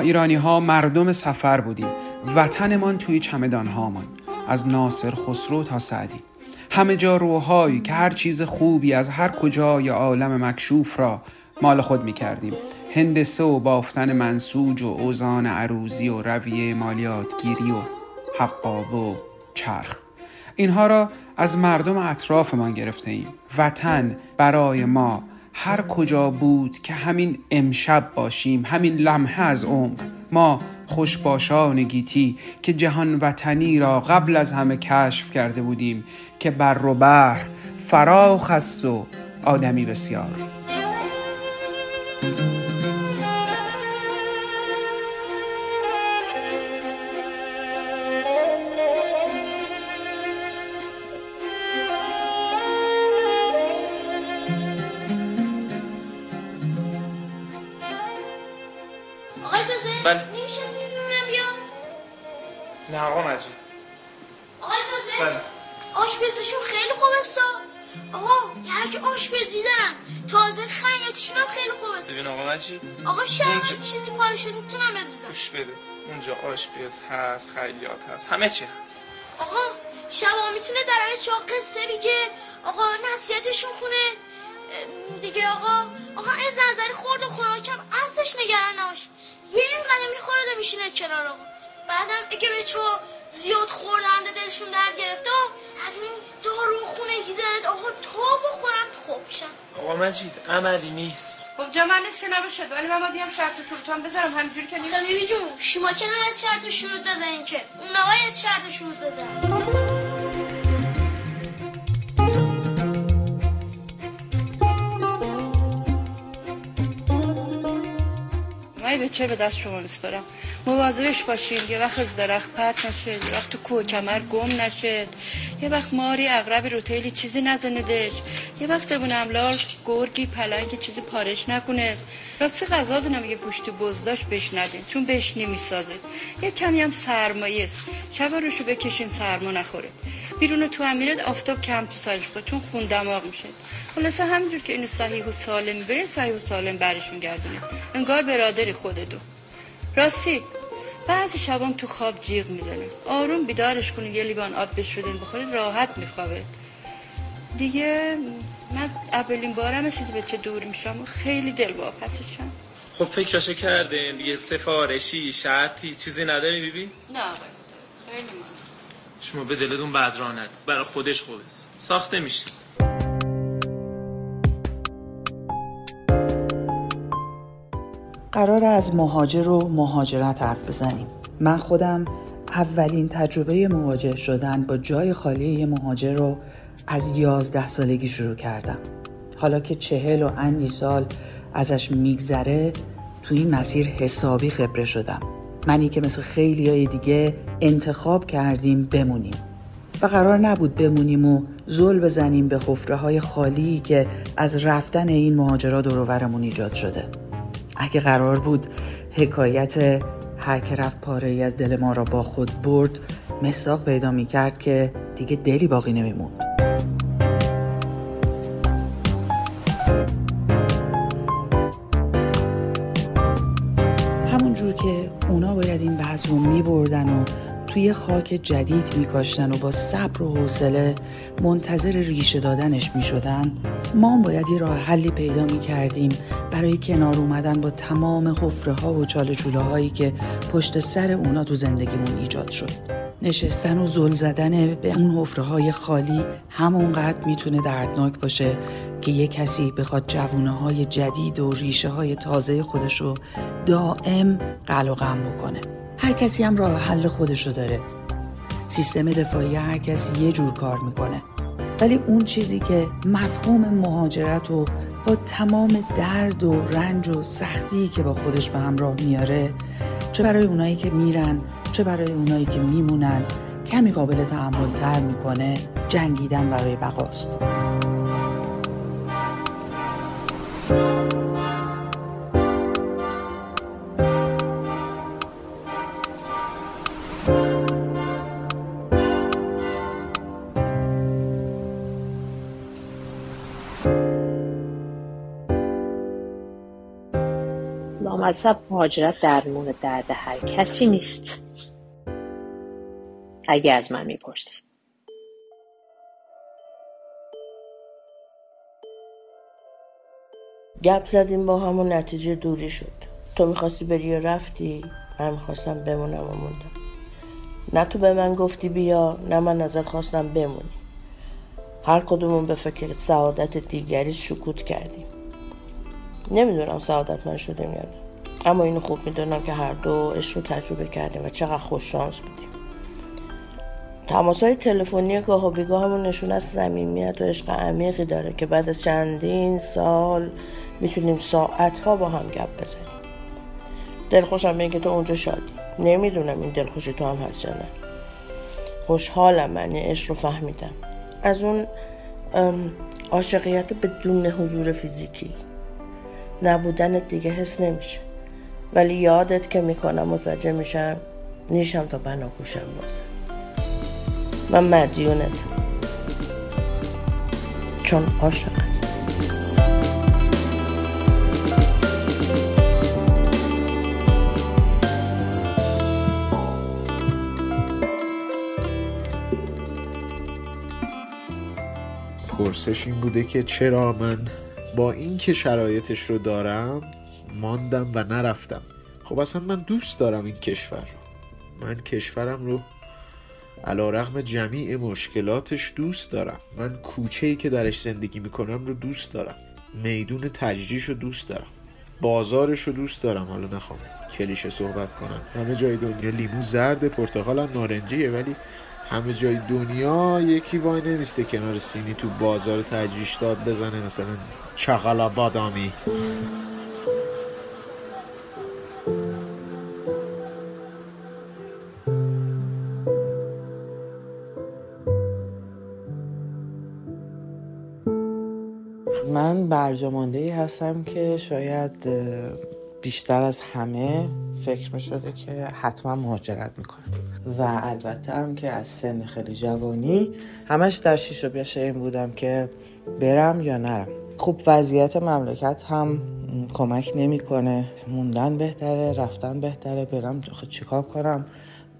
ما ایرانی ها مردم سفر بودیم. وطنمان توی چمدان هامان از ناصر خسرو تا سعدی. همه جا روحایی که هر چیز خوبی از هر کجای عالم مکشوف را مال خود می کردیم هندسه و بافتن منسوج و اوزان عروزی و رویه مالیاتگیری و حقاب و چرخ. اینها را از مردم اطرافمان گرفته ایم وطن برای ما هر کجا بود که همین امشب باشیم همین لمحه از عمر. ما خوشباشان گیتی که جهان وطنی را قبل از همه کشف کرده بودیم که بر و بحر فراخ و آدمی بسیار. شده می‌تونم بدوزم گوش بده. اونجا آشپز هست خیاط هست همه چی هست. آقا شبا می‌تونه در چه قصه بگه آقا نصیحتشون خونه. دیگه آقا آقا از نظری خورد و خوراکم ازش نگران نباش. یه این قدم میخورده میشینه کنار آقا. بعدم اگه به چو زیاد خوردن دلشون درد گرفته از این دارو خونگی دارد. آقا تو بخورم خوب میشن آقا مجید عملی نیست. خب جا نیست که نباشد ولی من باید شرط و شروطان بذارم همینجوری که نیست. شما که نباید شرط و شروط بزنین که. اون نباید شرط و شروط بزن. من به چه به دست شما میسپارم مواظبش باشین. یه وقت از درخت پرت نشه یه وقت تو کوه کمر گم نشه. یه وقت ماری اغربی رو تیلی چیزی نزندش یه وقت زبون املال گرگی پلنگی چیزی پارش نکنه. راستی غذا دونم یه پشت بزداش بش ندین چون بهش نمی‌سازه. یه کمی هم سرمایه است. شب روشو بکشین سرما نخوره. بیرون تو هم میرد آفتاب کم تو سرش بود چون خون دماغ میشه. خلاصه همینجور که اینو صحیح و سالم می‌برین صحیح و سالم برش میگردونه. انگار برادری خودتو. راستی بعضی شبام تو خواب جیغ می‌زنه. آروم بیدارش کنین یه لیوان آب بهش بدین بخورین راحت میخوابه. دیگه من اولین بارم چیزی به چه دور میشم؟ و خیلی دل واپسشم خب فکرشو کردین دیگه سفارشی شرطی چیزی نداری بیبی؟ نه خیلی. شما به دلتون بد راه ند برای خودش خودست ساخته میشه. قرار از مهاجر و مهاجرت حرف بزنیم. من خودم اولین تجربه مواجه شدن با جای خالی مهاجر رو از یازده سالگی شروع کردم. حالا که چهل و اندی سال ازش میگذره تو این مسیر حسابی خبره شدم. منی که مثل خیلی های دیگه انتخاب کردیم بمونیم. و قرار نبود بمونیم و زل بزنیم به حفره های خالی که از رفتن این مهاجرا دورورمون ایجاد شده. اگه قرار بود حکایت هر که رفت پاره ای از دل ما را با خود برد مساق پیدا می کرد که دیگه دلی باقی نمیموند. توی خاک جدید میکاشتن و با صبر و حوصله منتظر ریشه دادنش می‌شدن. ما هم باید یه راه حلی پیدا می‌کردیم برای کنار اومدن با تمام حفره ها و چاله هایی که پشت سر اونا تو زندگیمون ایجاد شد. نشستن و زل زدن به اون حفره های خالی همونقدر می‌تونه دردناک باشه که یه کسی بخواد جوونه های جدید و ریشه های تازه خودشو دائم قل و غم بکنه. هر کسی هم راه حل خودشو داره. سیستم دفاعی هر کسی یه جور کار می‌کنه. ولی اون چیزی که مفهوم مهاجرت و با تمام درد و رنج و سختی که با خودش به همراه میاره چه برای اونایی که میرن چه برای اونایی که میمونن کمی قابل تحمل تر می‌کنه جنگیدن برای بقاست. معذب مهاجرت درمون درد هر کسی نیست. اگه از من می‌پرسی. گپ زدیم با همون نتیجه دوری شد. تو می‌خواستی بری و رفتی؟ من می‌خواستم بمونم و موندم. نه تو به من گفتی بیا نه من ازت خواستم بمونی. هر کدومون به فکر سعادت دیگری سکوت کردیم. نمی‌دونم سعادت من شدیم یا نه. اما اینو خوب می‌دونم که هر دو عشق رو تجربه کردیم و چقدر خوش شانس بودیم. تماس های تلفنی گاه و بیگاه همون نشون از صمیمیت و عشق عمیقی داره که بعد از چندین سال می‌تونیم ساعت ها با هم گپ بزنیم. دلخوشم به اینکه تو اونجا شادی. نمی‌دونم این دلخوشی تو هم هست یا نه. خوشحالم من عشق رو فهمیدم. از اون عاشقیت بدون حضور فیزیکی. نبودن دیگه حس نمیشه. ولی یادت که می‌کنم متوجه میشم نیشم تا بنا گوشم بازم من مدیونتم چون عاشقم. پرسش این بوده که چرا من با اینکه شرایطش رو دارم ماندم و نرفتم. خب اصلا من دوست دارم این کشور رو. من کشورم رو علا رغم جمیع مشکلاتش دوست دارم. من کوچه ای که درش زندگی می‌کنم رو دوست دارم. میدون تجریش رو دوست دارم. بازارش رو دوست دارم. حالا نخوام کلیشه صحبت کنم. همه جای دنیا لیمو زرد پرتقال هم نارنجیه ولی همه جای دنیا یکی وای نمیسته کنار سینی تو بازار تجریش داد بزنه مثلا چغلا بادامی من برجامانده هستم که شاید بیشتر از همه فکر می شده که حتما مهاجرت می‌کنم. و البته هم که از سن خیلی جوانی همش در شیش و این بودم که برم یا نرم. خوب وضعیت مملکت هم کمک نمی‌کنه. موندن بهتره رفتن بهتره برم چیکار کنم؟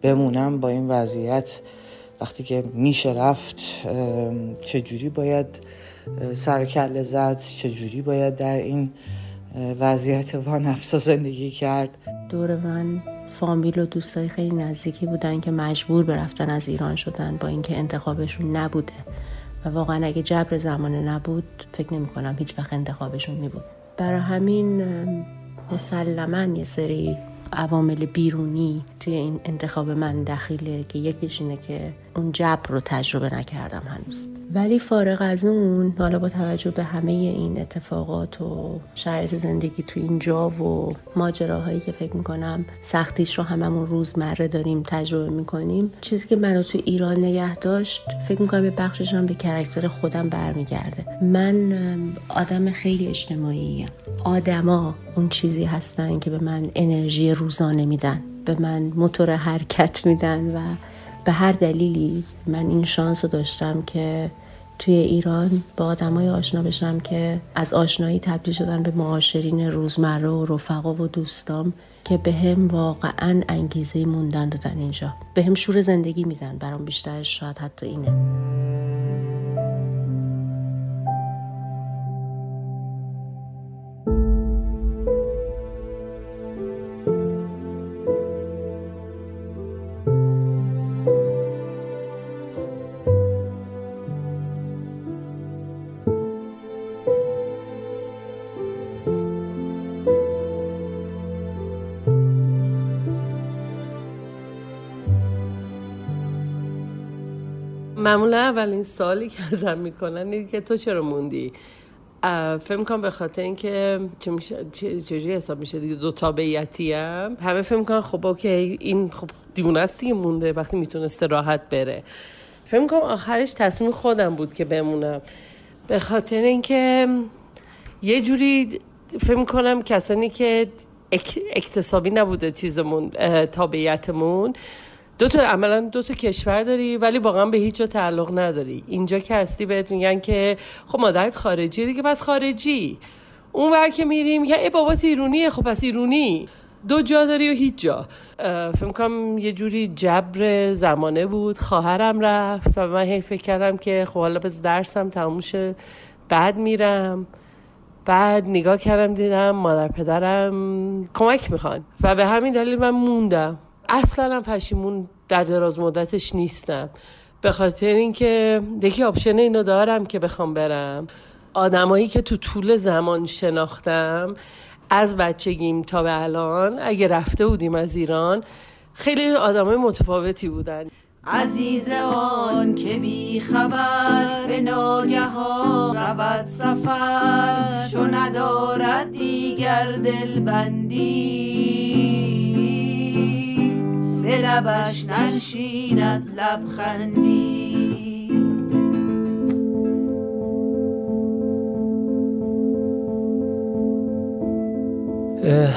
بمونم با این وضعیت. وقتی که میشه رفت چجوری باید سرکل زد چجوری باید در این وضعیت وانفسا زندگی کرد؟ دور من فامیل و دوستای خیلی نزدیکی بودن که مجبور به رفتن از ایران شدن با اینکه انتخابشون نبوده. و واقعا اگه جبر زمانه نبود فکر نمی کنم هیچ وقت انتخابشون می بود برای همین مسلما یه سری عوامل بیرونی توی این انتخاب من دخیله که یکیش اینه که اون جبر رو تجربه نکردم هنوز. ولی فارغ از اون حالا با توجه به همه این اتفاقات و شرایط زندگی تو اینجا و ماجراهایی که فکر می‌کنم سختیش رو هممون روزمره داریم تجربه می‌کنیم چیزی که منو تو ایران نگه داشت فکر می‌کنم به بخشش هم به کرکتر خودم برمیگرده. من آدم خیلی اجتماعی آدما اون چیزی هستن که به من انرژی روزانه میدن به من موتور حرکت میدن و به هر دلیلی من این شانس رو داشتم که توی ایران با آدمای آشنا بشم که از آشنایی تبدیل شدن به معاشرین روزمره و رفقا و دوستام که به هم واقعا انگیزه موندن دادن اینجا. به هم شور زندگی میدن. برام بیشترش شاید حتی اینه. معمولا اولین سالی که ازم می‌کنن اینه که تو چرا موندی؟ فکر کنم به خاطر اینکه چجوری حساب میشه دیگه؟ دو تابعیتی هم همه فکر کنم خب اوکی این خب دیونه است دیگه مونده وقتی می‌تونسته راحت بره. فکر کنم آخرش تصمیم خودم بود که بمونم. به خاطر اینکه یه جوری فکر کنم کسانی که اکتسابی نبوده چیزمون تابعیتمون دو تا عملا دو تا کشور داری ولی واقعا به هیچ جا تعلق نداری. اینجا که هستی بهت میگن که خب مادرت خارجی دیگه پس خارجی. اون ور که میریم میگن ای بابات ایرونیه خب پس ایرونی. دو جا داری و هیچ جا. فکر کنم یه جوری جبر زمانه بود. خواهرم رفت و من هی فکر کردم که خب حالا بس درسم تموم شه. بعد میرم. بعد نگاه کردم دیدم مادر پدرم کمک می‌خوان. و به همین دلیل من موندم. اصلا پشیمون در دراز مدتش نیستم. به خاطر اینکه یکی آپشن اینو دارم که بخوام برم. آدمایی که تو طول زمان شناختم از بچگیم تا به الان اگه رفته بودیم از ایران خیلی آدمای متفاوتی بودن. عزیز آن که بی خبر به ناگهان رود سفر چو ندارد دیگر دلبندی. به لبش نشیند لبخندی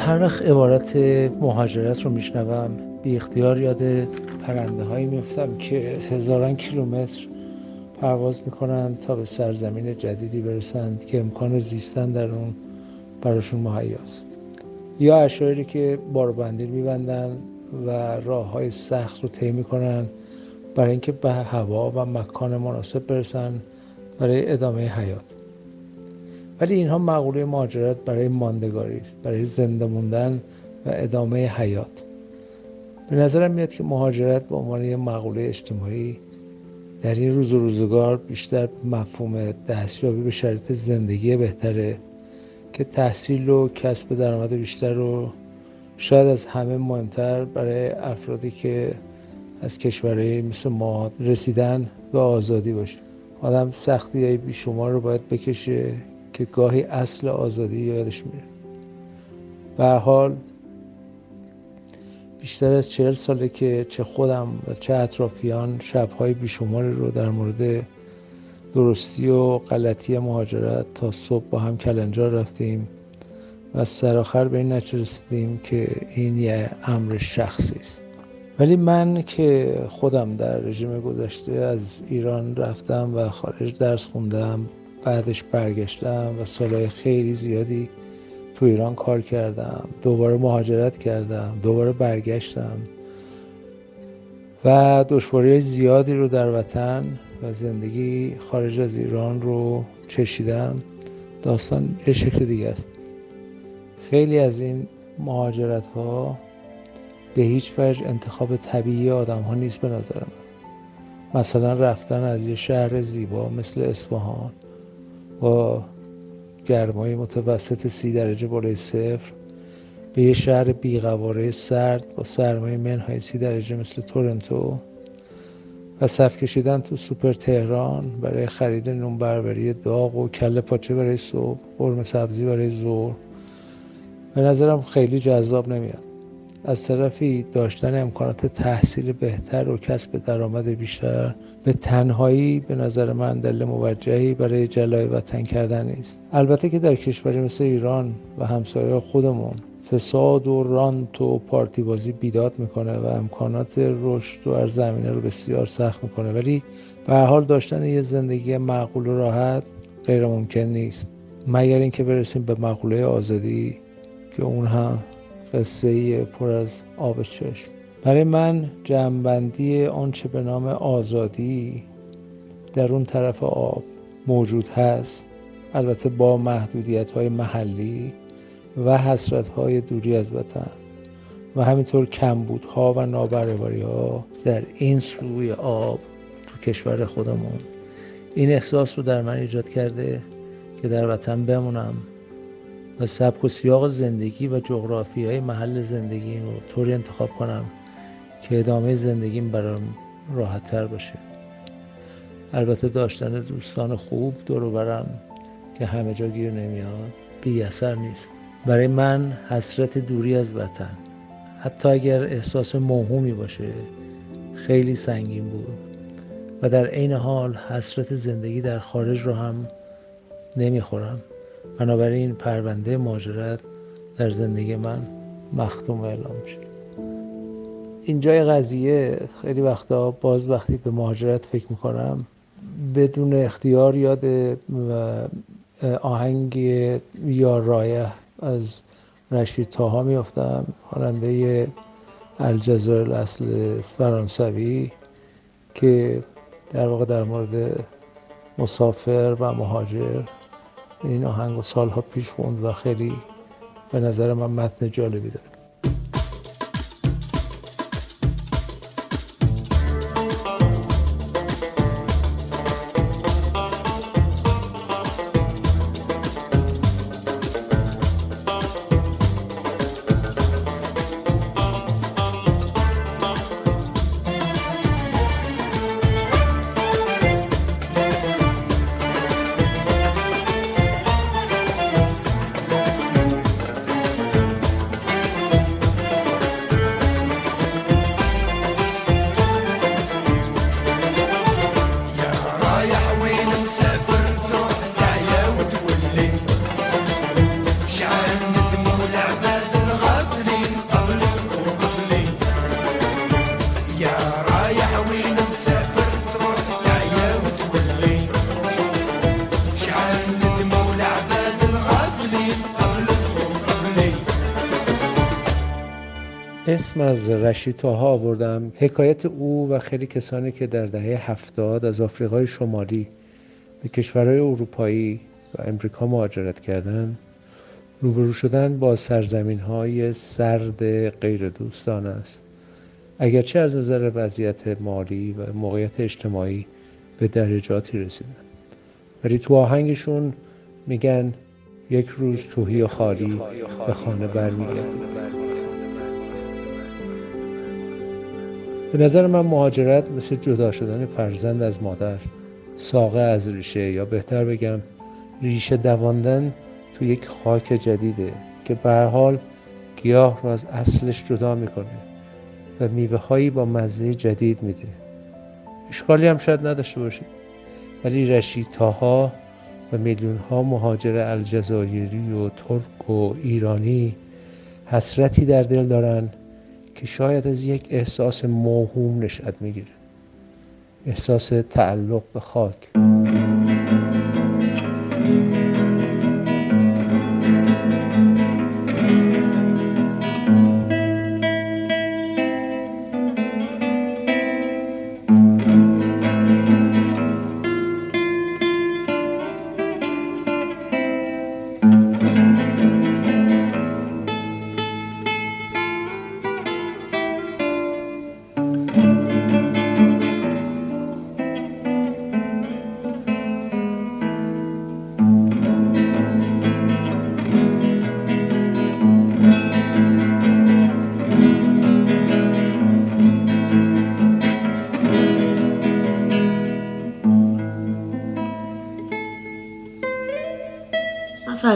هر وقت عبارت مهاجرت رو میشنوم بی اختیار یاد پرنده هایی میفتم که هزاران کیلومتر پرواز می‌کنند تا به سرزمین جدیدی برسند که امکان زیستن در اون براشون مهیاست. یا اشایری که باربندیل میبندن و راه های سخت رو طی می‌کنن برای اینکه به هوا و مکان مناسب برسن برای ادامه حیات. ولی اینها مقوله مهاجرت برای ماندگاری است برای زنده موندن و ادامه حیات. به نظرم میاد که مهاجرت به عنوان یک مقوله اجتماعی در این روز و روزگار بیشتر مفهوم دستیابی به شرایط زندگی بهتره که تحصیل و کسب درآمد بیشتر رو شاید از همه مهمتر برای افرادی که از کشورهای مثل ما رسیدن به آزادی باشه. آدم سختی های بیشمار رو باید بکشه که گاهی اصل آزادی یادش میره. به حال بیشتر از چهل ساله که چه خودم و چه اطرافیان شبهای بیشماری رو در مورد درستی و غلطی مهاجرت تا صبح با هم کلنجار رفتیم. و سرآخر به این رسیدیم که این یه امر شخصی است. ولی من که خودم در رژیم گذشته از ایران رفتم و خارج درس خوندم بعدش برگشتم و سالهای خیلی زیادی تو ایران کار کردم دوباره مهاجرت کردم دوباره برگشتم و دشواری زیادی رو در وطن و زندگی خارج از ایران رو چشیدم. داستان یه شکل دیگه است. خیلی از این مهاجرت ها به هیچ وجه انتخاب طبیعی آدم ها نیست به نظر مثلا رفتن از یه شهر زیبا مثل اصفهان با گرمای متوسط سی درجه بالای صفر به یه شهر بیقواره سرد با سرمایه منهای سی درجه مثل تورنتو و صف کشیدن تو سوپر تهران برای خرید نون بربری داغ و کله پاچه برای صبح قرمه سبزی برای ظهر. به نظرم خیلی جذاب نمیاد. از طرفی داشتن امکانات تحصیل بهتر و کسب درآمد بیشتر به تنهایی به نظر من دل موجهی برای جلای وطن کردن نیست. البته که در کشوری مثل ایران و همسایه خودمون فساد و رانت و پارتی بازی بیداد می‌کنه و امکانات رشد و زمینه رو بسیار سخت می‌کنه. ولی به حال داشتن یه زندگی معقول و راحت غیر ممکن نیست. مگر اینکه برسیم به مقوله آزادی؟ که اون هم قصه پر از آب چشم. برای من جمعبندی آنچه به نام آزادی در اون طرف آب موجود هست البته با محدودیت های محلی و حسرت های دوری از وطن و همینطور کمبودها و نابرابری ها در این سوی آب تو کشور خودمون. این احساس رو در من ایجاد کرده که در وطن بمونم. و سبک و سیاق زندگی و جغرافی های محل زندگی رو طوری انتخاب کنم که ادامه زندگیم برام راحت تر باشه. البته داشتن دوستان خوب دور برم که همه جا گیر نمیاد بی اثر نیست. برای من حسرت دوری از وطن. حتی اگر احساس موهومی باشه خیلی سنگین بود. و در عین حال حسرت زندگی در خارج رو هم نمی‌خورم. بنابراین پرونده ماجرت در زندگی من مختوم اعلام شد اینجای قضیه خیلی وقتا باز وقتی به مهاجرت فکر می‌کنم بدون اختیار یاد آهنگ یا رایه از رشید تاها میافتم خواننده الجزایر اصل فرانسوی که در واقع در مورد مسافر و مهاجر این آهنگ سالها پیش خوند و خیلی به نظر من متن جالبی داره. اسم از رشید تاها آوردم. حکایت او و خیلی کسانی که در دهه هفتاد از آفریقای شمالی به کشورهای اروپایی و امریکا مهاجرت کردند روبرو شدن با سرزمین های سرد غیر دوستان است. اگرچه از نظر وضعیت مالی و موقعیت اجتماعی به درجاتی رسیدن ولی تو آهنگشون میگن یک روز توهی و خالی به خانه برمیگرد به نظر من مهاجرت مثل جدا شدن فرزند از مادر ساقه از ریشه یا بهتر بگم ریشه دواندن تو یک خاک جدیده که به حال گیاه رو از اصلش جدا می‌کنه و میوه هایی با مزه جدید میده. اشکالی هم شاید نداشته باشید. ولی رشید تاها و میلیون ها مهاجر الجزایری و ترک و ایرانی حسرتی در دل دارن که شاید از یک احساس موهوم نشأت می‌گیره. احساس تعلق به خاک.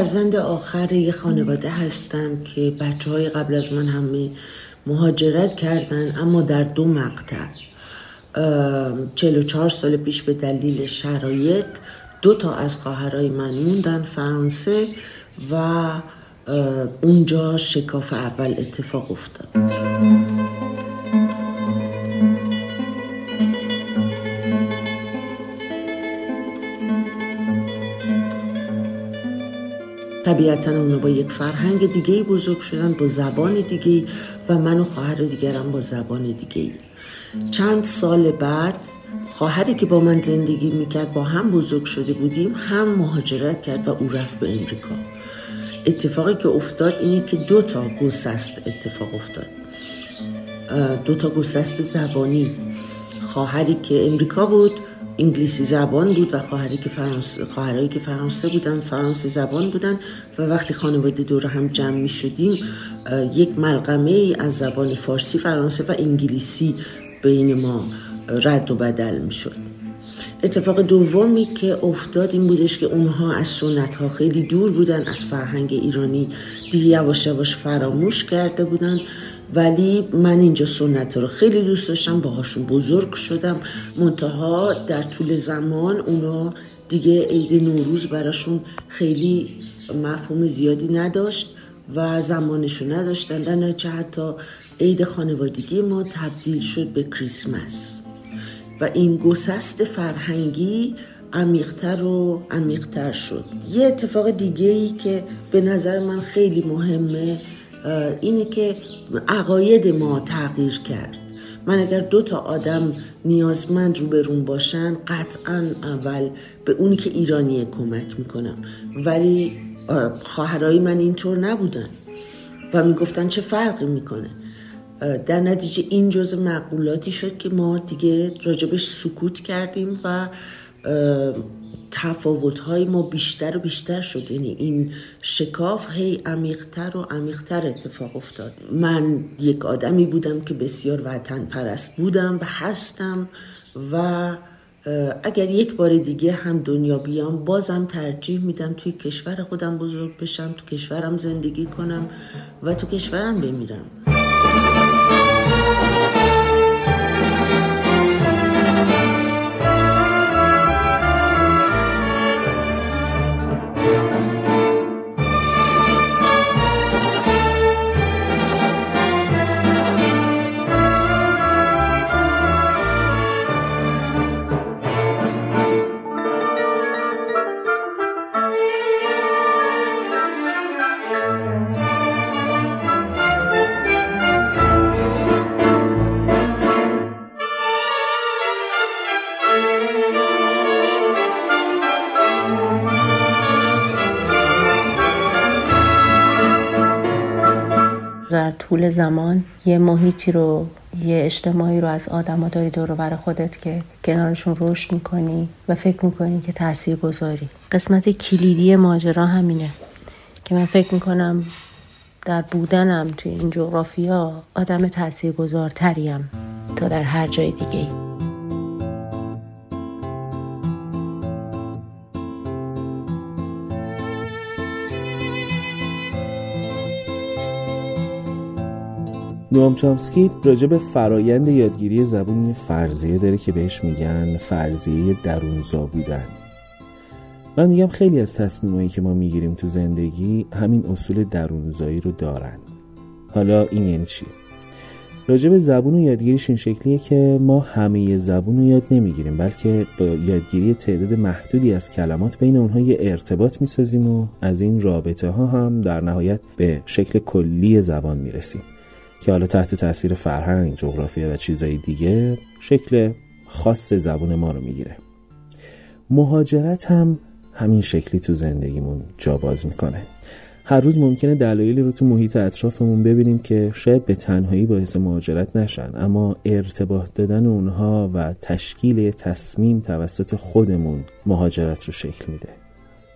فرزند آخر یه خانواده هستم که بچه های قبل از من همه مهاجرت کردن اما در دو مقطع. چهار سال پیش به دلیل شرایط دو تا از خواهرای من موندن فرانسه و اونجا شکاف اول اتفاق افتاد. طبیعتا اونو با یک فرهنگ دیگه بزرگ شدن با زبان دیگه و من و خواهر دیگرم با زبان دیگه چند سال بعد خواهری که با من زندگی می‌کرد با هم بزرگ شده بودیم هم مهاجرت کرد و او رفت به امریکا. اتفاقی که افتاد اینه که دو تا گسست اتفاق افتاد. دو تا گسست زبانی. خواهری که امریکا بود انگلیسی زبان بود و خواهری که فرانسه خواهرایی که فرانسه بودن فرانسه زبان بودن و وقتی خانواده دور هم جمع می شدیم یک ملغمه از زبان فارسی فرانسه و انگلیسی بین ما رد و بدل می شد. اتفاق دومی که افتاد این بودش که اونها از سنت ها خیلی دور بودن از فرهنگ ایرانی دیگه یواش یواش فراموش کرده بودن. ولی من اینجا سنت رو خیلی دوست داشتم باهاشون بزرگ شدم. منتها در طول زمان اونا دیگه عید نوروز براشون خیلی مفهوم زیادی نداشت و زمانشو نداشتن. در نتیجه حتی عید خانوادگی ما تبدیل شد به کریسمس. و این گسست فرهنگی عمیقتر و عمیقتر شد. یه اتفاق دیگه ای که به نظر من خیلی مهمه اینه که عقاید ما تغییر کرد. من اگر دو تا آدم نیازمند روبرون باشن قطعا اول به اونی که ایرانیه کمک می‌کنم. ولی خواهرای من اینطور نبودن و می‌گفتن چه فرقی می‌کنه. در نتیجه این جز معقولاتی شد که ما دیگه راجبش سکوت کردیم و تفاوت های ما بیشتر و بیشتر شد. یعنی این شکاف هی عمیقتر و عمیقتر اتفاق افتاد. من یک آدمی بودم که بسیار وطن پرست بودم و هستم و اگر یک بار دیگه هم دنیا بیام بازم ترجیح میدم توی کشور خودم بزرگ بشم تو کشورم زندگی کنم و تو کشورم بمیرم. طول زمان یه محیطی رو یه اجتماعی رو از آدما داری دور بر خودت که کنارشون رشد می‌کنی و فکر می‌کنی که تاثیر گذاری قسمت کلیدی ماجرا همینه که من فکر می‌کنم در بودنم توی این جغرافیا آدم تأثیر گذارتریم تا در هر جای دیگه نوام چامسکی راجع فرایند یادگیری زبونی فرضیه داره که بهش میگن فرضیه درونزا بودن. من میگم خیلی از تصمیمایی که ما می‌گیریم تو زندگی همین اصول درونزایی رو دارن. حالا این یعنی چی؟ راجع زبون و یادگیریش این شکلیه که ما همه زبون رو یاد نمی‌گیریم بلکه با یادگیری تعداد محدودی از کلمات بین اونها یه ارتباط می‌سازیم و از این رابطه ها هم در نهایت به شکل کلی زبان می‌رسیم. که حالا تحت تاثیر فرهنگ، جغرافیا و چیزهای دیگه شکل خاص زبون ما رو می‌گیره. مهاجرت هم همین شکلی تو زندگیمون جا باز می‌کنه. هر روز ممکنه دلایلی رو تو محیط اطرافمون ببینیم که شاید به تنهایی باعث مهاجرت نشن اما ارتباط دادن اونها و تشکیل تصمیم توسط خودمون مهاجرت رو شکل میده.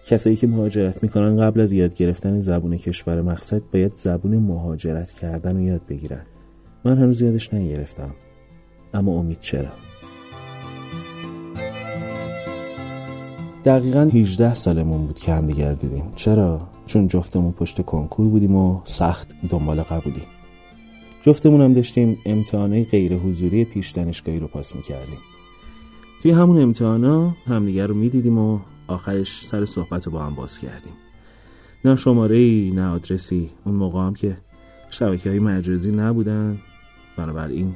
کسایی که مهاجرت می‌کنن قبل از یاد گرفتن زبون کشور مقصد باید زبون مهاجرت کردن رو یاد بگیرن. من هنوز یادش نگرفتم. اما امید چرا؟ دقیقا 18 سالمون بود که هم دیگر دیدیم. چرا؟ چون جفتمون پشت کنکور بودیم و سخت دنبال قبولی جفتمون هم داشتیم امتحانه غیر حضوری پیش دانشگاهی رو پاس می‌کردیم. توی همون امتحانا همدیگر رو می‌دیدیم و آخرش سر صحبت با هم باز کردیم. نه شماره ای نه آدرسی. اون موقع هم که شبکه های مجازی نبودن. بنابراین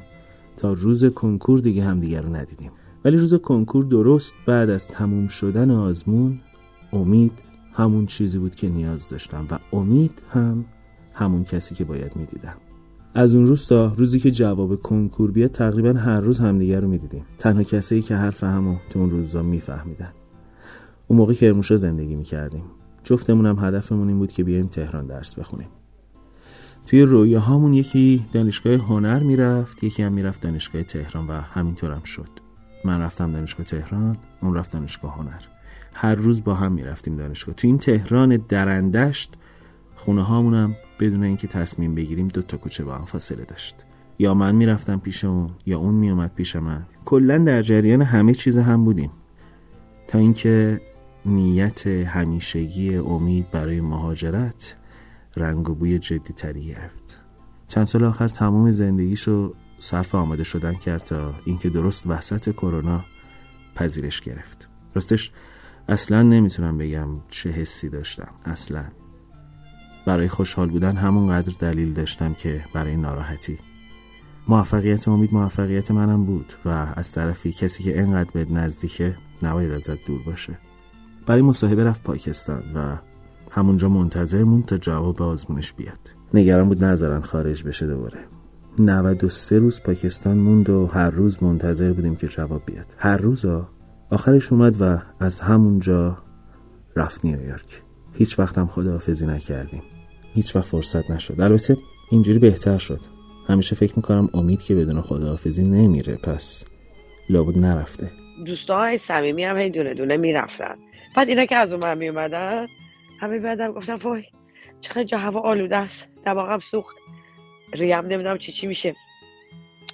تا روز کنکور دیگه هم دیگر رو ندیدیم. ولی روز کنکور درست بعد از تموم شدن آزمون امید همون چیزی بود که نیاز داشتم و امید هم همون کسی که باید می‌دیدم. از اون روز تا روزی که جواب کنکور بیاد تقریبا هر روز همدیگر رو می‌دیدیم. تنها کسی که حرف همو تو اون روزا میفهمیدن. اون موقع کرموشا زندگی می‌کردیم. جفتمون هم هدفمون این بود که بیایم تهران درس بخونیم. توی رویاهامون یکی دانشگاه هنر می‌رفت یکی هم می‌رفت دانشگاه تهران و همینطور هم شد. من رفتم دانشگاه تهران اون رفت دانشگاه هنر. هر روز با هم می‌رفتیم دانشگاه. تو این تهران درندشت خونه هامونم بدون اینکه تصمیم بگیریم دو تا کوچه با هم فاصله داشت. یا من می‌رفتم پیش اون یا اون میومد پیش من. کلا در جریان همه چیز هم بودیم. تا اینکه نیت همیشگی امید برای مهاجرت رنگ و بوی جدی تری گرفت. چند سال آخر تمام زندگیشو صرف آماده شدن کرد تا اینکه درست وسط کرونا پذیرش گرفت. راستش اصلا نمی‌تونم بگم چه حسی داشتم اصلا. برای خوشحال بودن همونقدر دلیل داشتم که برای ناراحتی. موفقیت امید موفقیت منم بود و از طرفی کسی که انقدر به نزدیکه نباید ازت دور باشه. برای مصاحبه رفت پاکستان و همونجا منتظر موند تا جواب آزمونش بیاد. نگران بود نذارن خارج بشه دوباره. 93 روز پاکستان موند و هر روز منتظر بودیم که جواب بیاد. هر روز آخرش اومد و از همونجا رفت نیویورک هیچ وقت هم خداحافظی نکردیم. هیچ وقت فرصت نشد. البته اینجوری بهتر شد. همیشه فکر می‌کنم امید که بدون خداحافظی نمیره. پس لابد نرفته. دوستای صمیمی هم هی دونه دونه می‌رفتن. بعد اینا که از اون من میومدن همه بعدم گفتم وای چقدر جا هوا آلوده است. دماغم سوخت. ریم نمی‌دونم چی چی میشه.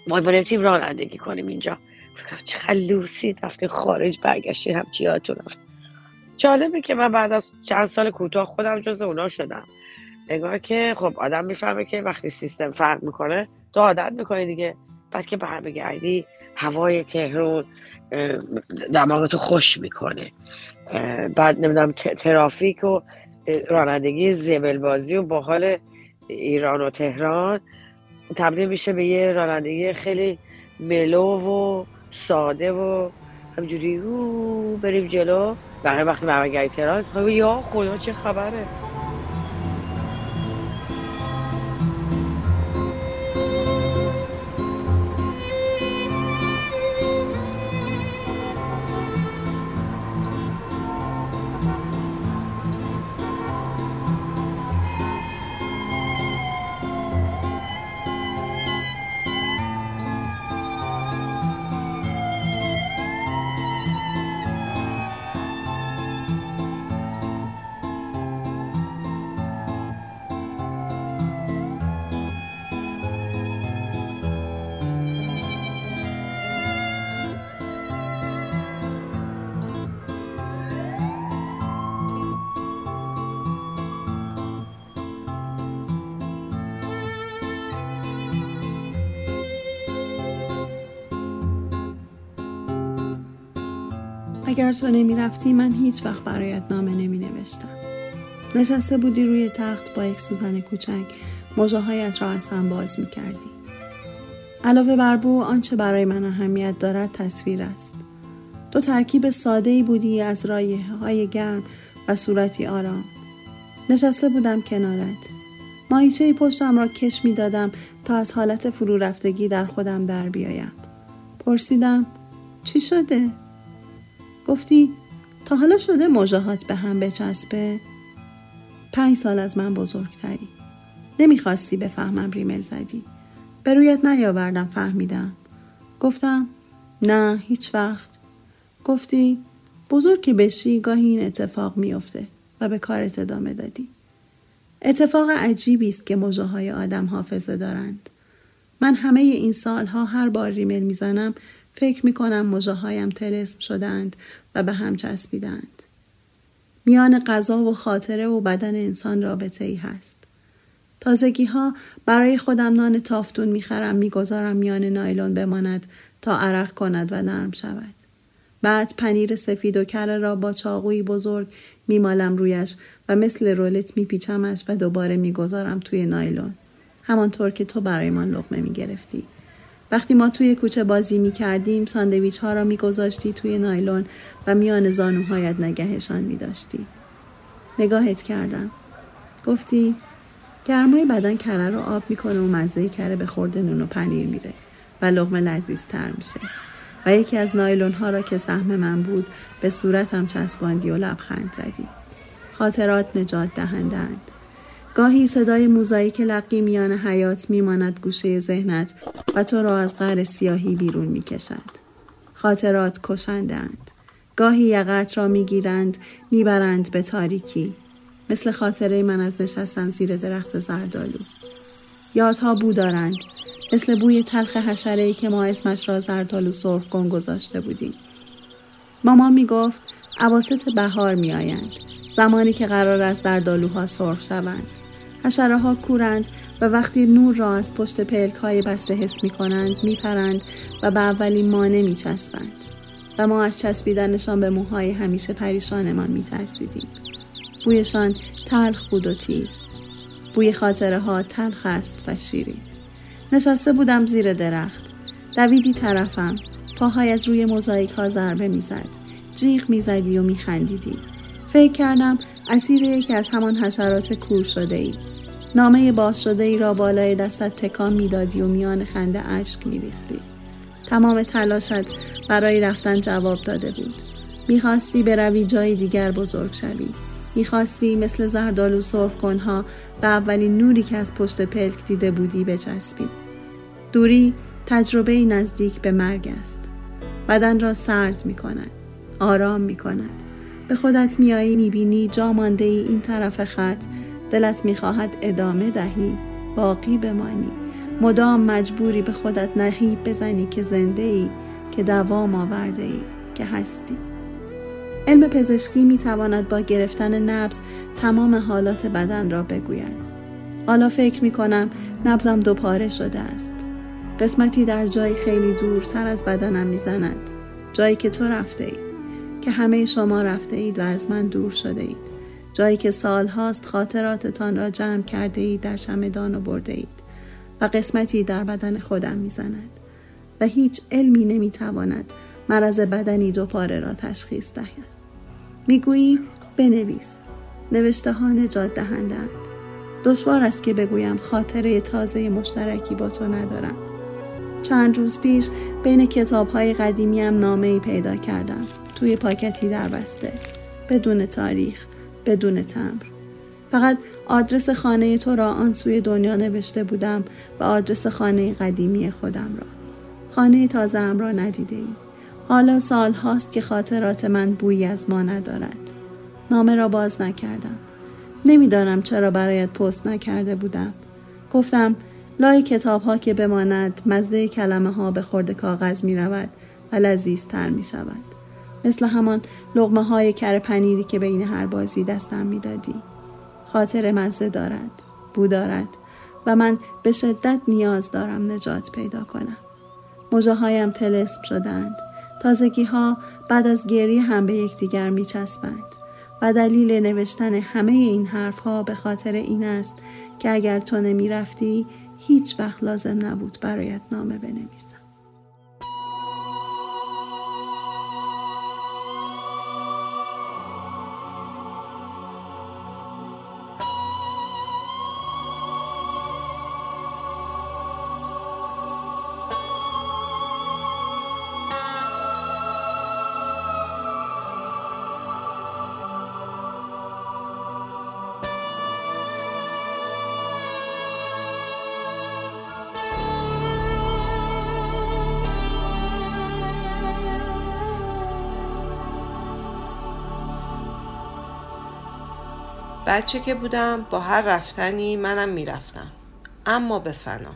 ما نمی‌تونیم رانندگی کنیم اینجا. چقدر لوسی رفتین خارج برگشتین هم چیاتون رفت. جالبه که من بعد از چند سال کوتاه خودم جز اونا شدم. نگاه که خب آدم می‌فهمه که وقتی سیستم فرق می‌کنه تو عادت می‌کنی دیگه. بعد که برمیگردی هوای تهرون دماغتو خوش می‌کنه. بعد نمی‌دونم ترافیک و رانندگی زبل بازی و با حال ایران و تهران. تبدیل میشه به یه رانندگی خیلی ملو و ساده و همجوری او بریم جلو. برای وقتی برمیگردی تهران. یا خدا چه خبره. اگر تو نمی رفتی من هیچ وقت برایت نامه نمی نوشتم. نشسته بودی روی تخت با یک سوزن کوچک مجاهایت را از هم باز می کردی. علاوه بر بو آنچه برای من اهمیت دارد تصویر است. تو ترکیب ساده ای بودی از رایه های گرم و صورتی آرام. نشسته بودم کنارت. ماهیچه پشتم را کش می دادم تا از حالت فرو رفتگی در خودم در بیایم. پرسیدم چی شده؟ گفتی تا حالا شده مجاهات به هم بچسبه؟ پنج سال از من بزرگتری. نمی‌خواستی بفهمم ریمل زدی. به رویت نیاوردم فهمیدم. گفتم نه هیچ وقت. گفتی بزرگ که بشی گاهی این اتفاق میافته و به کارت ادامه دادی. اتفاق عجیبی است که های آدم حافظه دارند. من همه این سالها هر بار ریمل می‌زنم فکر می کنم مجاهایم تلسم شدند و به هم چسبیدند. میان غذا و خاطره و بدن انسان رابطه ای هست. تازگی ها برای خودم نان تافتون می‌خرم می‌گذارم میان نایلون بماند تا عرق کند و نرم شود. بعد پنیر سفید و کره را با چاقوی بزرگ میمالم رویش و مثل رولت میپیچمش و دوباره می‌گذارم توی نایلون. همانطور که تو برایمان لقمه می‌گرفتی. وقتی ما توی کوچه بازی می کردیم ساندویچ ها را می گذاشتی توی نایلون و میان زانوهایت نگهشان می داشتی. نگاهت کردم. گفتی گرمای بدن کره رو آب می‌کنه و مزه کره به خورده نون و پنیر میره و لغمه لذیذ تر میشه و یکی از نایلون ها را که سهم من بود به صورتم چسباندی و لبخند زدی خاطرات نجات دهندند گاهی صدای موزاییک لقی میان حیات میماند گوشه ذهنت و تو را از غر سیاهی بیرون می‌کشد خاطرات کشندند گاهی یقت را می‌گیرند می‌برند به تاریکی. مثل خاطره من از نشستن زیر درخت زردالو. یادها بو دارند. مثل بوی تلخ حشره که ما اسمش را زردالو سرخ گم گذاشته بودیم. مامان می‌گفت عواست بهار میآیند. زمانی که قرار است زردالوها سرخ شوند. حشره ها کورند و وقتی نور را از پشت پلک های بسته حس می کنند می پرند و به اولین مانع می چسبند. و ما از چسبیدنشان به موهای همیشه پریشانمان می ترسیدیم. بویشان تلخ بود و تیز. بوی خاطره ها تلخ است و شیرین. نشسته بودم زیر درخت. دویدی طرفم. پاهایت روی موزاییک ها ضربه می‌زد. جیغ می‌زدی و میخندیدی فکر کردم اسیر یکی از همان حشرات کور شده ای نامه باز شده ای را بالای دستت تکان می‌دادی و میان خنده اشک میریختی. تمام تلاشت برای رفتن جواب داده بود. می‌خواستی بروی جای دیگر بزرگ شوی. می‌خواستی مثل زردالو سرخ کنها به اولین نوری که از پشت پلک دیده بودی بچسبی. دوری تجربه نزدیک به مرگ است. بدن را سرد می کند آرام می کند به خودت میایی می‌بینی جا مانده ای این طرف خط دلت می‌خواهد ادامه دهی باقی بمانی. مدام مجبوری به خودت نهیب بزنی که زنده ای که دوام آورده ای که هستی. علم پزشکی می تواند با گرفتن نبز تمام حالات بدن را بگوید. حالا فکر می کنم نبزم دوپاره شده است. قسمتی در جایی خیلی دورتر از بدنم می‌زند. جایی که تو رفته ای که همه شما رفته اید و از من دور شده اید جایی که سال هاست خاطراتتان را جمع کرده اید در چمدان برده اید و قسمتی در بدن خودم می‌زند و هیچ علمی نمی‌تواند مرض بدنی دوپاره را تشخیص دهد. می‌گویی بنویس. نوشته ها نجات دهندند دشوار است که بگویم خاطره تازه مشترکی با تو ندارم. چند روز پیش بین کتاب های قدیمی هم نامه ای پیدا کردم. توی پاکتی در بسته. بدون تاریخ. بدون تمر فقط آدرس خانه تو را آن سوی دنیا نوشته بودم و آدرس خانه قدیمی خودم را. خانه تازه ام را ندیده ای. حالا سال هاست که خاطرات من بویی از ما ندارد. نامه را باز نکردم. نمی‌دانم چرا برایت پست نکرده بودم. گفتم لای کتاب ها که بماند مزه کلمه ها به خورد کاغذ می رود و لذیذتر می شود. مثل همان لغمه های کر پنیری که بین هر بازی دستم می دادی. خاطر مزه دارد، بو دارد و من به شدت نیاز دارم نجات پیدا کنم. موجه هایم تلسم شدند. تازگی ها بعد از گری هم به یکدیگر می چسبند. و دلیل نوشتن همه این حرف ها به خاطر این است که اگر تو نمی رفتی هیچ وقت لازم نبود برایت نامه بنویسم بچه که بودم با هر رفتنی منم می‌رفتم. اما به فنا.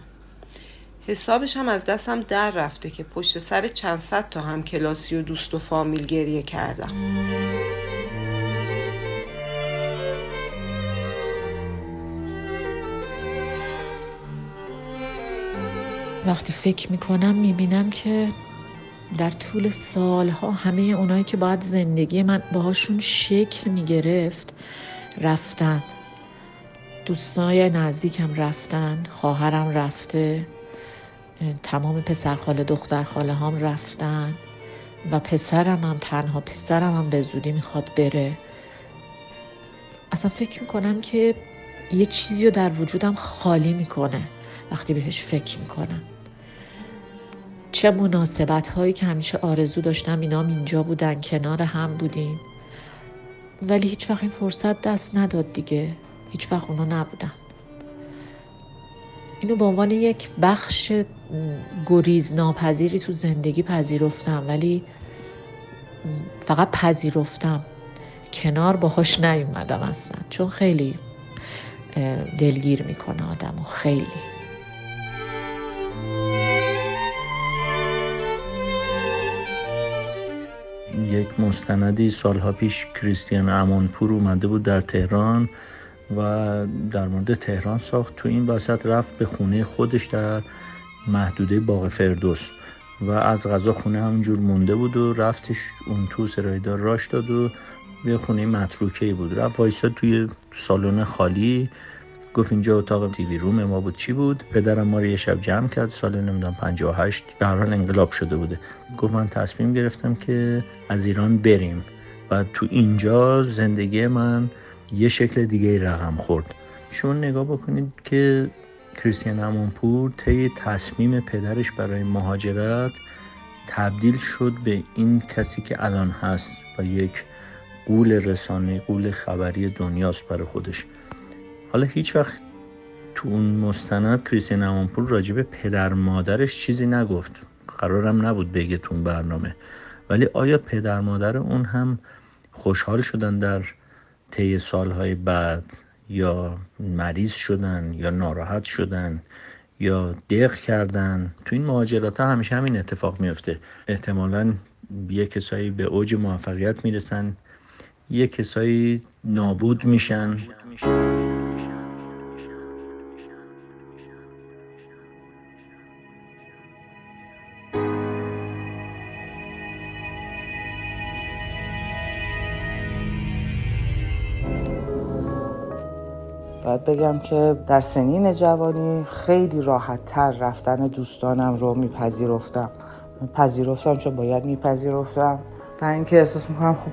حسابش هم از دستم در رفته که پشت سر چند صد تا هم کلاسی و دوست و فامیل گریه کردم. وقتی فکر می‌کنم می‌بینم که در طول سالها همه اونایی که باید زندگی من باهاشون شکل می‌گرفت رفتن. دوستای نزدیکم رفتن خواهرم رفته تمام پسرخاله دخترخاله هم رفتن و پسرم هم تنها پسرم هم به زودی می‌خواد بره. اصلا فکر می‌کنم که یه چیزی رو در وجودم خالی می‌کنه وقتی بهش فکر می‌کنم. چه مناسبت هایی که همیشه آرزو داشتم اینام اینجا بودن کنار هم بودیم. ولی هیچ وقت این فرصت دست نداد دیگه. هیچ وقت اونا نبودن. اینو به عنوان یک بخش گریز ناپذیری تو زندگی پذیرفتم ولی فقط پذیرفتم. کنار باهاش نیومدم اصلا چون خیلی دلگیر می‌کنه آدم و خیلی. یک مستندی سالها پیش کریستیان امانپور اومده بود در تهران و در مورد تهران ساخت. تو این وسط رفت به خونه خودش در محدوده باغ فردوس و از غذا خونه همینجور مونده بود و رفتش اون تو سرایدار راش داد و یه خونه متروکه بود. رفت وایساد توی سالن خالی. گفت اینجا اتاق تیوی روم ما بود. چی بود؟ پدرم ما رو یه شب جمع کرد سال نمی‌دونم 58 به هر حال انقلاب شده بوده. گفت من تصمیم گرفتم که از ایران بریم. و تو اینجا زندگی من یه شکل دیگه رقم خورد. شما نگاه بکنید که کریستیان امونپور طی تصمیم پدرش برای مهاجرت تبدیل شد به این کسی که الان هست و یک قول رسانه قول خبری دنیاست برای خودش. حالا هیچ وقت تو اون مستند کریستین امانپور راجع به پدر مادرش چیزی نگفت. قرارم نبود بگه تو برنامه. ولی آیا پدر مادر اون هم خوشحال شدن در طی سالهای بعد یا مریض شدن یا ناراحت شدن یا دق کردن؟ تو این مهاجرات ها همیشه همین اتفاق میفته احتمالا یه کسایی به اوج موفقیت می‌رسن یه کسایی نابود میشن. بگم که در سنین جوانی خیلی راحت تر رفتن دوستانم رو میپذیرفتم. پذیرفتم چون باید میپذیرفتم. و اینکه احساس می‌کنم خب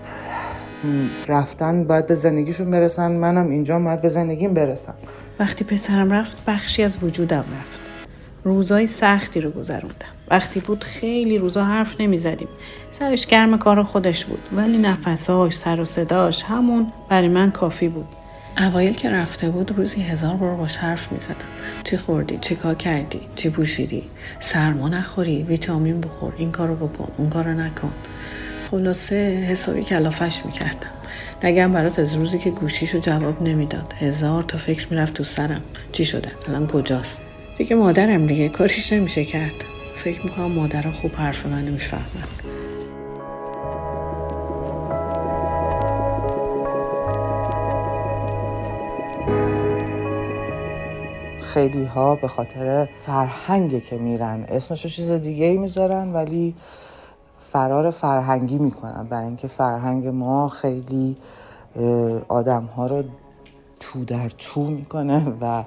رفتن باید به زندگیشون برسن منم اینجا باید به زندگیم برسم. وقتی پسرم رفت بخشی از وجودم رفت. روزای سختی رو گذروندم. وقتی بود خیلی روزا حرف نمی‌زدیم. سرش گرم کار خودش بود. ولی نفساش سر و صداش همون برای من کافی بود. اوایل که رفته بود روزی هزار بار باش حرف می زدم چی خوردی؟ چی کار کردی؟ چی پوشیدی؟ سرما نخوری؟ ویتامین بخور؟ این کارو بکن اون کارو نکن. خلاصه حسابی کلافش می‌کردم. نگم برات از روزی که گوشیشو جواب نمی‌داد. هزار تا فکر می‌رفت تو سرم. چی شده؟ الان کجاست؟ دیگه مادرم دیگه کاریش نمیشه کرد. فکر می‌کنم مادرها خوب حرف من خیلی ها به خاطر فرهنگی که میرن. اسمشو چیز دیگه ای می‌ذارن ولی فرار فرهنگی می‌کنن. برای اینکه فرهنگ ما خیلی آدم ها رو تو در تو می‌کنه و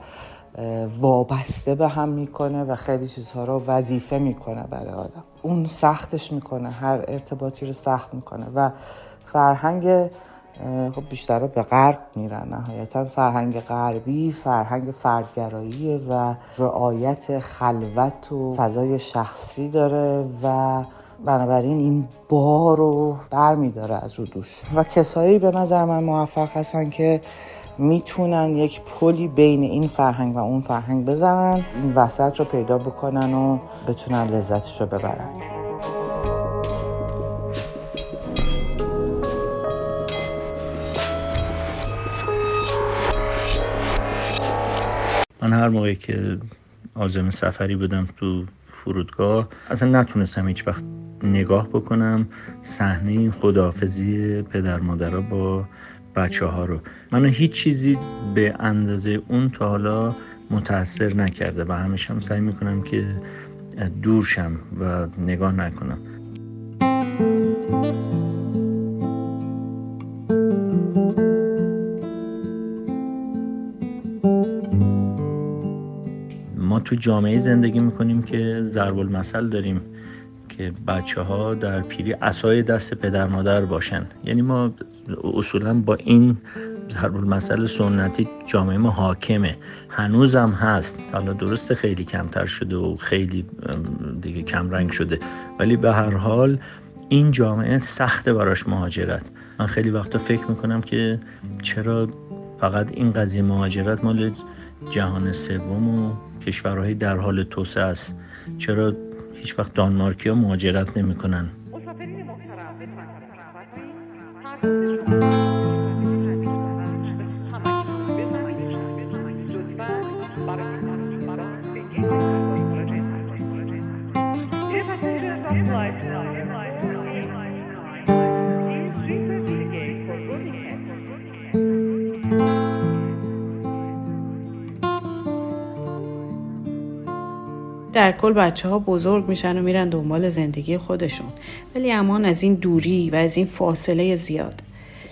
وابسته به هم می‌کنه و خیلی چیزها رو وظیفه می‌کنه برای آدم. اون سختش می‌کنه هر ارتباطی رو سخت می‌کنه و فرهنگ خب بیشتر به غرب میرن. نهایتا فرهنگ غربی فرهنگ فردگرایی و رعایت خلوت و فضای شخصی داره و بنابراین این بار رو بر میداره از رو دوش. و کسایی به نظر من موفق هستن که می‌تونن یک پلی بین این فرهنگ و اون فرهنگ بزنن این وسط رو پیدا بکنن و بتونن لذتش رو ببرن. من هر موقعی که آزم سفری بودم تو فرودگاه اصلا نتونستم هیچ وقت نگاه بکنم. صحنه خداحافظی پدر مادرها با بچه ها رو. منو هیچ چیزی به اندازه اون تا حالا متاثر نکرده و همیشه هم سعی می‌کنم که دورشم و نگاه نکنم. تو جامعه زندگی می‌کنیم که ضرب المثل داریم که بچه ها در پیری اسای دست پدر مادر باشن. یعنی ما اصولا با این ضرب المثل سنتی جامعه ما حاکمه. هنوزم هست. حالا درست خیلی کمتر شده و خیلی دیگه کم رنگ شده. ولی به هر حال این جامعه سخته براش مهاجرت. من خیلی وقتا فکر می‌کنم که چرا فقط این قضیه مهاجرت؟ مال جهان سوم و کشورهای در حال توسعه است. چرا هیچ وقت دانمارکی ها مهاجرت نمی کل بچه ها بزرگ میشن و میرن دنبال زندگی خودشون. ولی امان از این دوری و از این فاصله زیاد.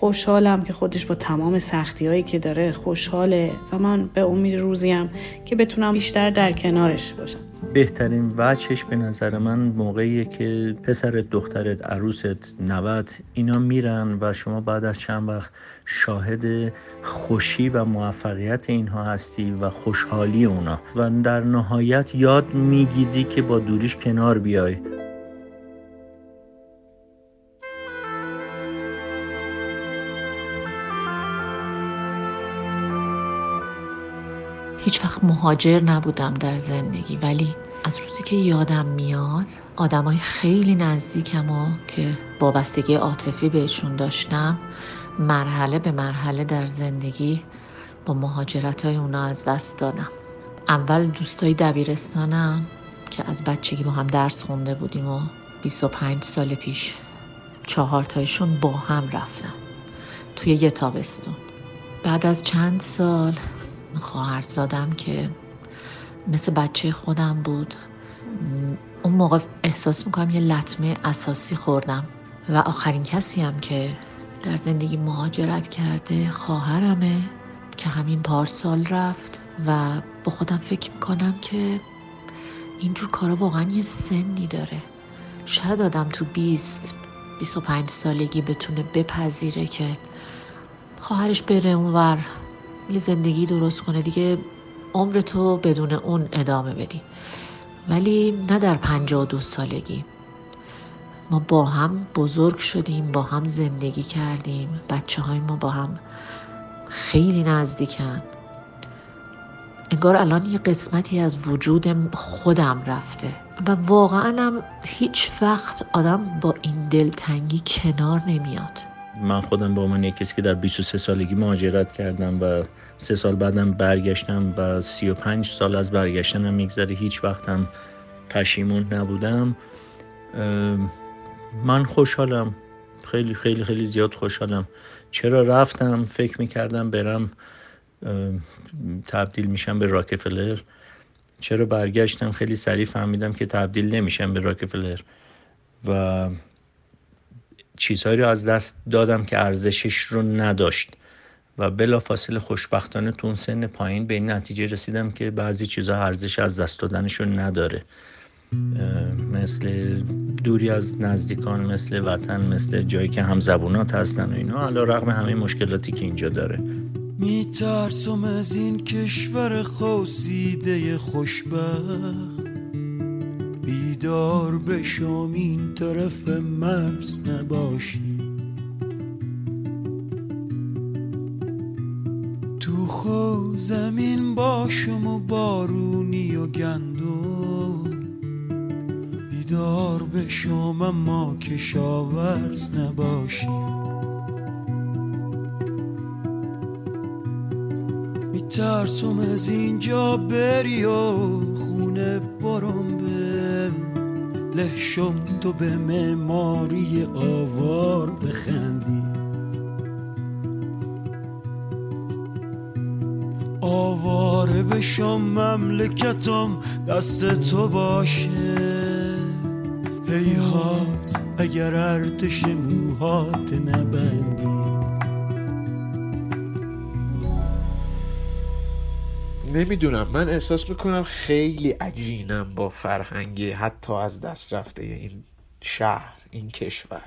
خوشحالم که خودش با تمام سختی هایی که داره خوشحاله و من به امید روزیم که بتونم بیشتر در کنارش باشم. بهترین وجهش به نظر من موقعیه که پسرت دخترت عروست نوت اینا میرن و شما بعد از چند وقت شاهد خوشی و موفقیت اینها هستی و خوشحالی اونا. و در نهایت یاد می‌گیری که با دوریش کنار بیای. هیچ وقت مهاجر نبودم در زندگی ولی از روزی که یادم میاد آدمای خیلی نزدیکم و که وابستگی عاطفی بهشون داشتم مرحله به مرحله در زندگی با مهاجرت های اونا از دست دادم. اول دوستای دبیرستانم که از بچگی با هم درس خونده بودیم و 25 سال پیش چهار تایشون با هم رفتم توی یه تابستون. بعد از چند سال خواهرزادم که مثل بچه خودم بود. اون موقع احساس می‌کنم یه لطمه اساسی خوردم. و آخرین کسی هم که در زندگی مهاجرت کرده خواهرمه که همین پارسال رفت. و با خودم فکر می‌کنم که اینجور کارا واقعا یه سنی داره. شاید آدم تو 20 25 سالگی بتونه بپذیره که خواهرش بره اونور. یه زندگی درست کنه دیگه. عمر تو بدون اون ادامه بدی. ولی نه در پنجاه دو سالگی. ما با هم بزرگ شدیم با هم زندگی کردیم. بچه های ما با هم خیلی نزدیکن. انگار الان یه قسمتی از وجود خودم رفته. و واقعا هم هیچ وقت آدم با این دلتنگی کنار نمیاد. من خودم به عنوان کسی که در 23 سالگی مهاجرت کردم و سه سال بعدم برگشتم و 35 سال از برگشتنم میگذره. هیچ وقتم پشیمون نبودم. من خوشحالم. خیلی خیلی خیلی زیاد خوشحالم. چرا رفتم؟ فکر می‌کردم برم تبدیل میشم به راکفلر. چرا برگشتم؟ خیلی سریع فهمیدم که تبدیل نمیشم به راکفلر. و چیزهایی رو از دست دادم که ارزشش رو نداشت. و بلافاصله خوشبختانه تو اون سن پایین به این نتیجه رسیدم که بعضی چیزها ارزش از دست دادنش رو نداره. مثل دوری از نزدیکان مثل وطن مثل جایی که هم زبونات هستن و اینا علا رقم همه مشکلاتی که اینجا داره. میترسم از این کشور خوصیده خوشبخت. بیدار بشم این طرف مرز نباشی. تو خو زمین باشم و بارونی و گندو بیدار بشم اما کشاورز نباشی. میترسم از اینجا بری و خونه برم لحشم تو به معماری آوار بخندی. آواره بشم مملکتم دست تو باشه. هیهات اگر ارتش موهات نبندی. نمی‌دونم. من احساس می‌کنم خیلی عجینم با فرهنگ حتی از دست رفته این شهر این کشور.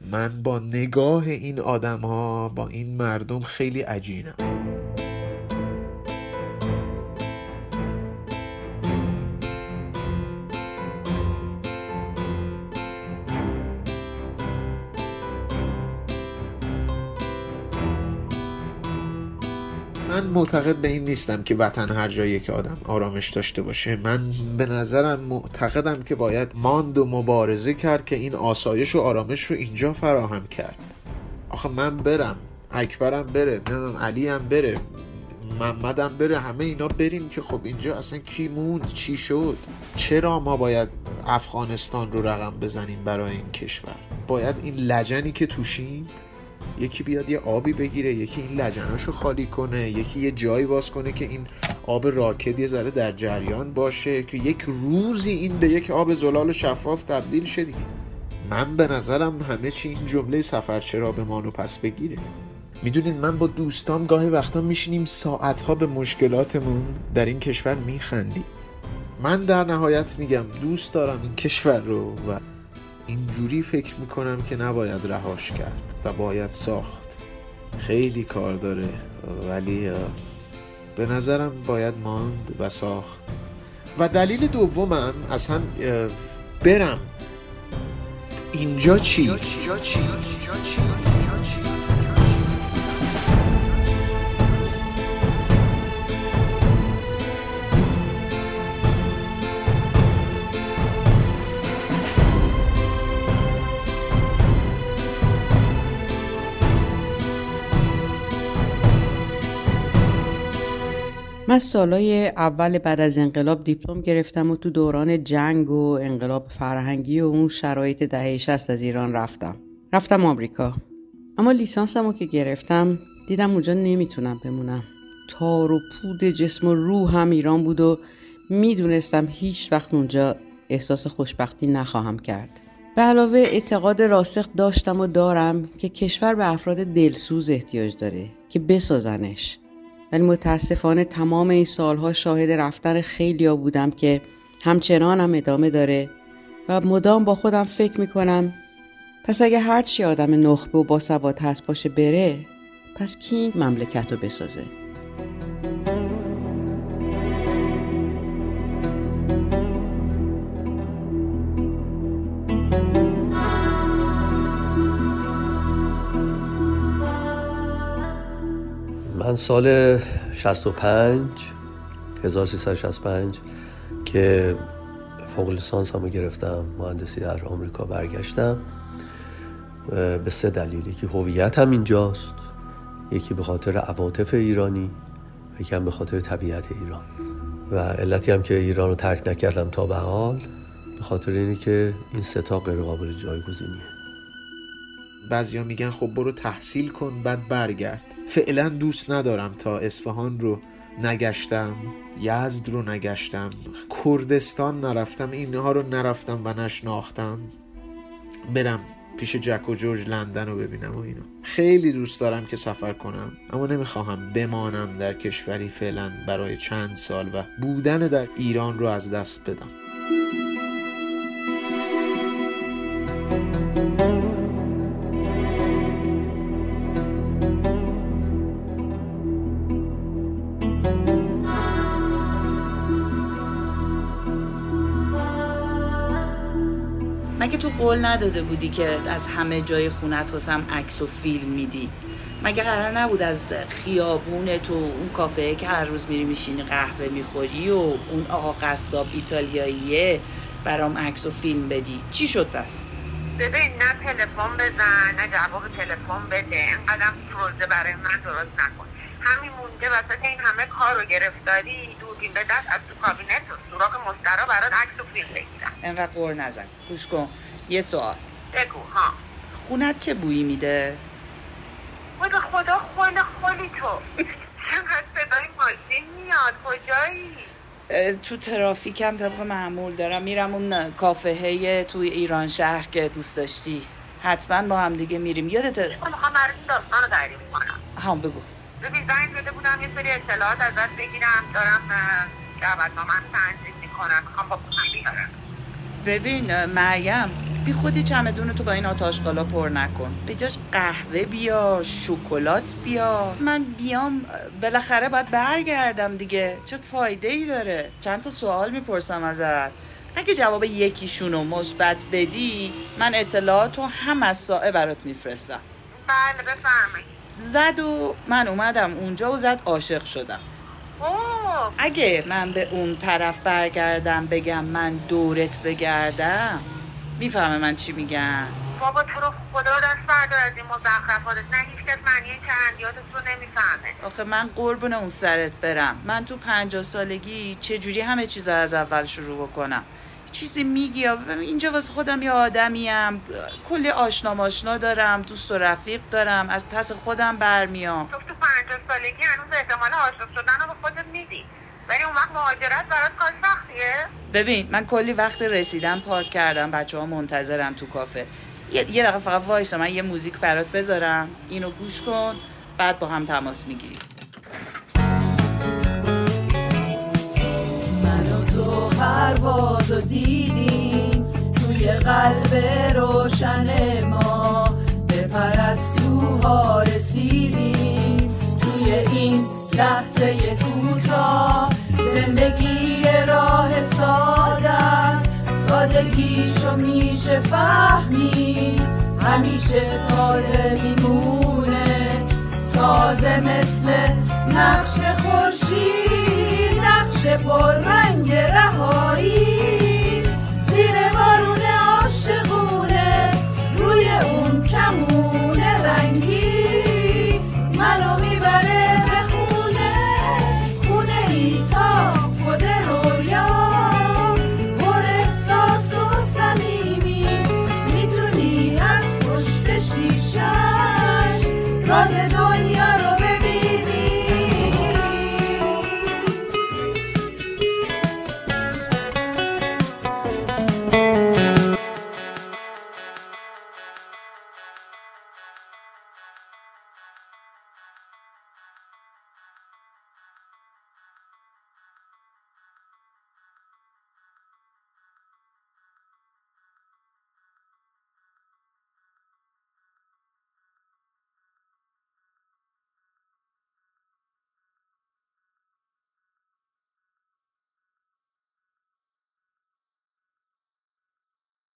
من با نگاه این آدم ها با این مردم خیلی عجینم. معتقد به این نیستم که وطن هر جایی که آدم آرامش داشته باشه. من به نظرم معتقدم که باید ماند و مبارزه کرد که این آسایش و آرامش رو اینجا فراهم کرد. آخه من برم. اکبرم بره. نمیم علی هم بره. محمدم بره. همه اینا بریم که خب اینجا اصلا کی موند؟ چی شد؟ چرا ما باید افغانستان رو رقم بزنیم برای این کشور؟ باید این لجنی که توشیم؟ یکی بیاد یه آبی بگیره یکی این لجناشو خالی کنه یکی یه جایی باز کنه که این آب راکد یه ذره در جریان باشه که یک روزی این به یک آب زلال و شفاف تبدیل شه من به نظرم همه چی این جمله سفر چرا به مانو پس بگیره. می‌دونین من با دوستام گاهی وقتا میشینیم ساعتها به مشکلاتمون در این کشور میخندیم. من در نهایت میگم دوست دارم این کشور رو و اینجوری فکر می‌کنم که نباید رهاش کرد و باید ساخت خیلی کار داره ولی به نظرم باید ماند و ساخت و دلیل دومم اصلا برم اینجا چی؟ اینجا چی؟ اینجا چی؟ من سالای اول بعد از انقلاب دیپلم گرفتم و تو دوران جنگ و انقلاب فرهنگی و اون شرایط دهه 60 از ایران رفتم. رفتم آمریکا. اما لیسانسمو که گرفتم دیدم اونجا نمی‌تونم بمونم. تار و پود جسم و روح هم ایران بود و می‌دونستم هیچ وقت اونجا احساس خوشبختی نخواهم کرد. به علاوه اعتقاد راسخ داشتم و دارم که کشور به افراد دلسوز احتیاج داره که بسازنش. ولی متاسفانه تمام این سالها شاهد رفتن خیلی ها بودم که همچنان هم ادامه داره و مدام با خودم فکر می‌کنم پس اگه هرچی آدم نخبه و با سواد هست باشه بره پس کی مملکت رو بسازه؟ سال 65 1365 که فوق لیسانس هم گرفتم مهندسی در آمریکا برگشتم. به سه دلیل. یکی هویت هم اینجاست. یکی به خاطر عواطف ایرانی یکی هم به خاطر طبیعت ایران. و علتی هم که ایران رو ترک نکردم تا به حال به خاطر اینه که این ستا غیر قابل جایگزینیه. بعضیا میگن خب برو تحصیل کن بعد برگرد. فعلا دوست ندارم تا اصفهان رو نگشتم یزد رو نگشتم کردستان نرفتم اینها رو نرفتم و نشناختم. برم پیش جک و جورج لندن رو ببینم و اینا. خیلی دوست دارم که سفر کنم اما نمی‌خواهم بمانم در کشوری فعلا برای چند سال و بودن در ایران رو از دست بدم. قول نداده بودی که از همه جای خونت واسم عکس و فیلم میدی. مگه قرار نبود از خیابون تو اون کافه که هر روز میری میشینی قهوه می‌خوری و اون آقا قصاب ایتالیاییه برام عکس و فیلم بدی؟ چی شد پس؟ ببین نه تلفن بزن نه جواب تلفن بده. اینقدر پروژه برای من درست نکن. همین مونده وسط این همه کار رو گرفتاری دوربین به دست از تو کابینت و سوراخ مسترا برات عکس و فیلم بگیرم. انقدر قور نزن. گوش کن. یه سوال بگو ها. خونت چه بویی میده؟ به خدا خول خولی تو. چقدر صدای ماشین میاد کجایی؟ تو ترافیکم طبق معمول دارم. میرم اون کافه تو ایران شهر که دوست داشتی. حتما با هم دیگه میریم. یادت می‌خوام برای داستان رو تعریف کنم هم بگو. ببین زنگ زده بودم یه سری اطلاعات ازت بگیرم. دارم دعوتنامه تنظیم می‌کنم. می‌خوام با بیارم. ببین مریم بی خودی چمدون تو با این آتاشقالا پر نکن. به جاش قهوه بیار شکلات بیار من بیام بالاخره باید برگردم دیگه. چه فایده ای داره؟ چند تا سوال می‌پرسم ازت. اگه جواب یکیشونو مثبت بدی من اطلاعات رو هم از سائه برات میفرستم. بله بفرمایید. زد و من اومدم اونجا و زد عاشق شدم. اوه. اگه من به اون طرف برگردم بگم من دورت بگردم می‌فهمه من چی میگم. بابا تو رو خدا دست بردار از این مزخرفاتت نه هیچ کس معنی چرندیاتت رو نمی‌فهمه. آخه من قربون اون سرت برم. من تو پنجاه سالگی چجوری همه چیز از اول شروع بکنم؟ چیزی میگی اینجا واسه خودم یه آدمیم. کلی آشنا ماشنا دارم دوست و رفیق دارم. از پس خودم برمیام. تو تو پنجاه سالگی هنوز احتمال عاشق شدن رو به خودت میدی. ولی اون وقت مهاجرت برات کار سختیه. ببین من کلی وقت رسیدن پارک کردم بچه ها منتظرن تو کافه. یه, یه دقیقه فقط وایسا من یه موزیک برات بذارم. اینو گوش کن بعد با هم تماس می‌گیریم. من و تو پرواز و دیدیم توی قلب روشن ما. به پرستوها رسیدیم توی این لحظه کوتاه ساده است سادگیشو میشه فهمید. همیشه تازه میمونه. تازه مثل نقش خورشید. نقش پر رنگ رهایی.